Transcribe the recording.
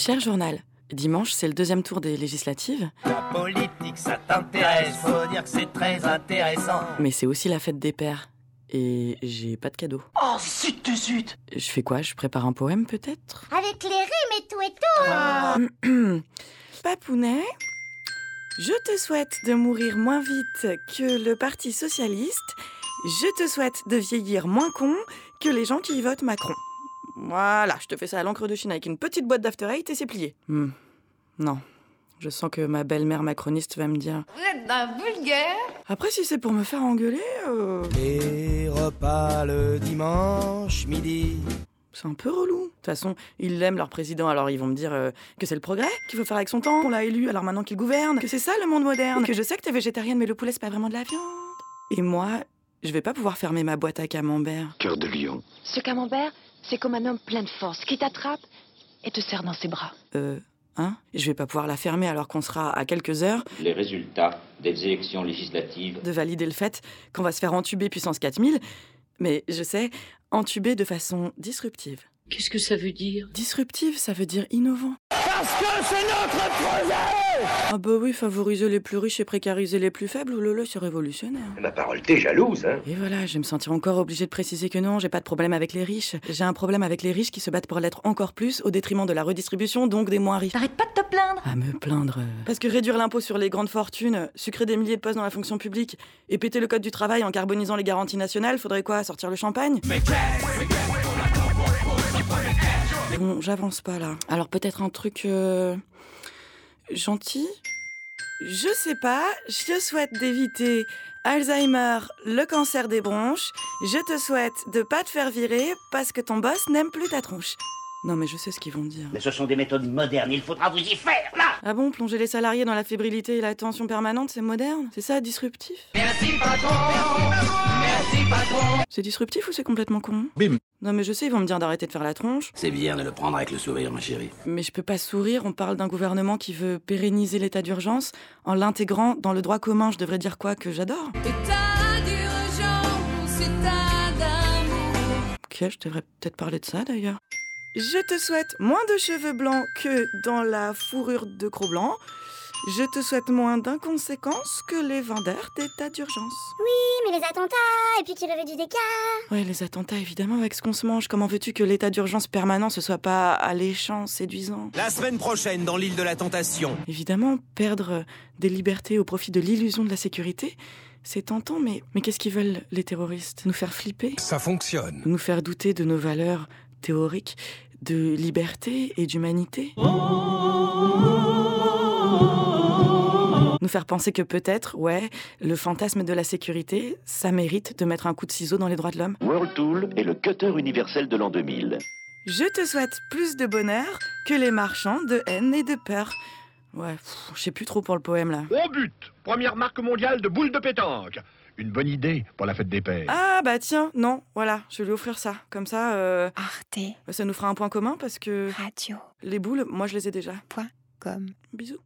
Cher journal, dimanche, c'est le deuxième tour des législatives, La politique, ça t'intéresse, faut dire que c'est très intéressant. mais c'est aussi la fête des pères. Et j'ai pas de cadeau. Oh, zut de zut Je fais quoi? Je prépare un poème peut-être? Avec les rimes et tout et tout. Papounet, je te souhaite de mourir moins vite que le Parti Socialiste. Je te souhaite de vieillir moins con que les gens qui votent Macron. Voilà, je te fais ça à l'encre de Chine avec une petite boîte d'After Eight et c'est plié. Hmm, Non, je sens que ma belle-mère macroniste va me dire. Vous êtes d'un vulgaire Après, si c'est pour me faire engueuler, euh, Les repas le dimanche midi. c'est un peu relou. De toute façon, ils l'aiment leur président, alors ils vont me dire euh, que c'est le progrès qu'il faut faire avec son temps, qu'on l'a élu, alors maintenant qu'il gouverne, que c'est ça le monde moderne, que je sais que t'es végétarienne, mais le poulet c'est pas vraiment de la viande. Et moi, je vais pas pouvoir fermer ma boîte à camembert. Cœur de lion. Ce camembert, c'est comme un homme plein de force qui t'attrape et te serre dans ses bras. Euh, hein? Je vais pas pouvoir la fermer alors qu'on sera à quelques heures les résultats des élections législatives de valider le fait qu'on va se faire entuber puissance 4000. Mais je sais, entuber de façon disruptive. Qu'est-ce que ça veut dire? Disruptive, ça veut dire innovant. Parce que c'est notre projet Ah bah oui, favoriser les plus riches et précariser les plus faibles, oh là là, c'est révolutionnaire. Ma parole, t'es jalouse, hein? Et voilà, je vais me sentir encore obligée de préciser que non, j'ai pas de problème avec les riches. J'ai un problème avec les riches qui se battent pour l'être encore plus au détriment de la redistribution, donc des moins riches. T'arrêtes pas de te plaindre? À me plaindre. euh. Parce que réduire l'impôt sur les grandes fortunes, sucrer des milliers de postes dans la fonction publique et péter le code du travail en carbonisant les garanties nationales, faudrait quoi? Sortir le champagne? Bon, j'avance pas là. Alors peut-être un truc euh, gentil? Je sais pas, je te souhaite d'éviter Alzheimer, le cancer des bronches. Je te souhaite de pas te faire virer parce que ton boss n'aime plus ta tronche. Non mais je sais ce qu'ils vont dire. Mais ce sont des méthodes modernes, il faudra vous y faire, là Ah bon, plonger les salariés dans la fébrilité et la tension permanente, c'est moderne? C'est ça, disruptif? Merci patron Merci patron C'est disruptif ou c'est complètement con? Bim. Non mais je sais, ils vont me dire d'arrêter de faire la tronche, C'est bien de le prendre avec le sourire, ma chérie. mais je peux pas sourire, on parle d'un gouvernement qui veut pérenniser l'état d'urgence en l'intégrant dans le droit commun, je devrais dire quoi que j'adore? Ok, je devrais peut-être parler de ça d'ailleurs. Je te souhaite moins de cheveux blancs que dans la fourrure de Cro-Blanc. Je te souhaite moins d'inconséquences que les vendeurs d'état d'urgence. Oui, mais les attentats, et puis tu levais du déca. Ouais, les attentats, évidemment, avec ce qu'on se mange. Comment veux-tu que l'état d'urgence permanent ce soit pas alléchant, séduisant? La semaine prochaine, dans l'île de la Tentation. Évidemment, perdre des libertés au profit de l'illusion de la sécurité, c'est tentant, mais, mais qu'est-ce qu'ils veulent, les terroristes? Nous faire flipper? Ça fonctionne. Nous faire douter de nos valeurs théoriques de liberté et d'humanité Nous faire penser que peut-être, ouais, le fantasme de la sécurité, ça mérite de mettre un coup de ciseau dans les droits de l'homme. World Tool est le cutter universel de l'an 2000. Je te souhaite plus de bonheur que les marchands de haine et de peur. Ouais, je sais plus trop pour le poème là. Au but Première marque mondiale de boules de pétanque. Une bonne idée pour la fête des pères. Ah bah tiens, non, voilà, je vais lui offrir ça. Comme ça, euh, Arte ça nous fera un point commun parce que Radio les boules, moi je les ai déjà. comme Bisous.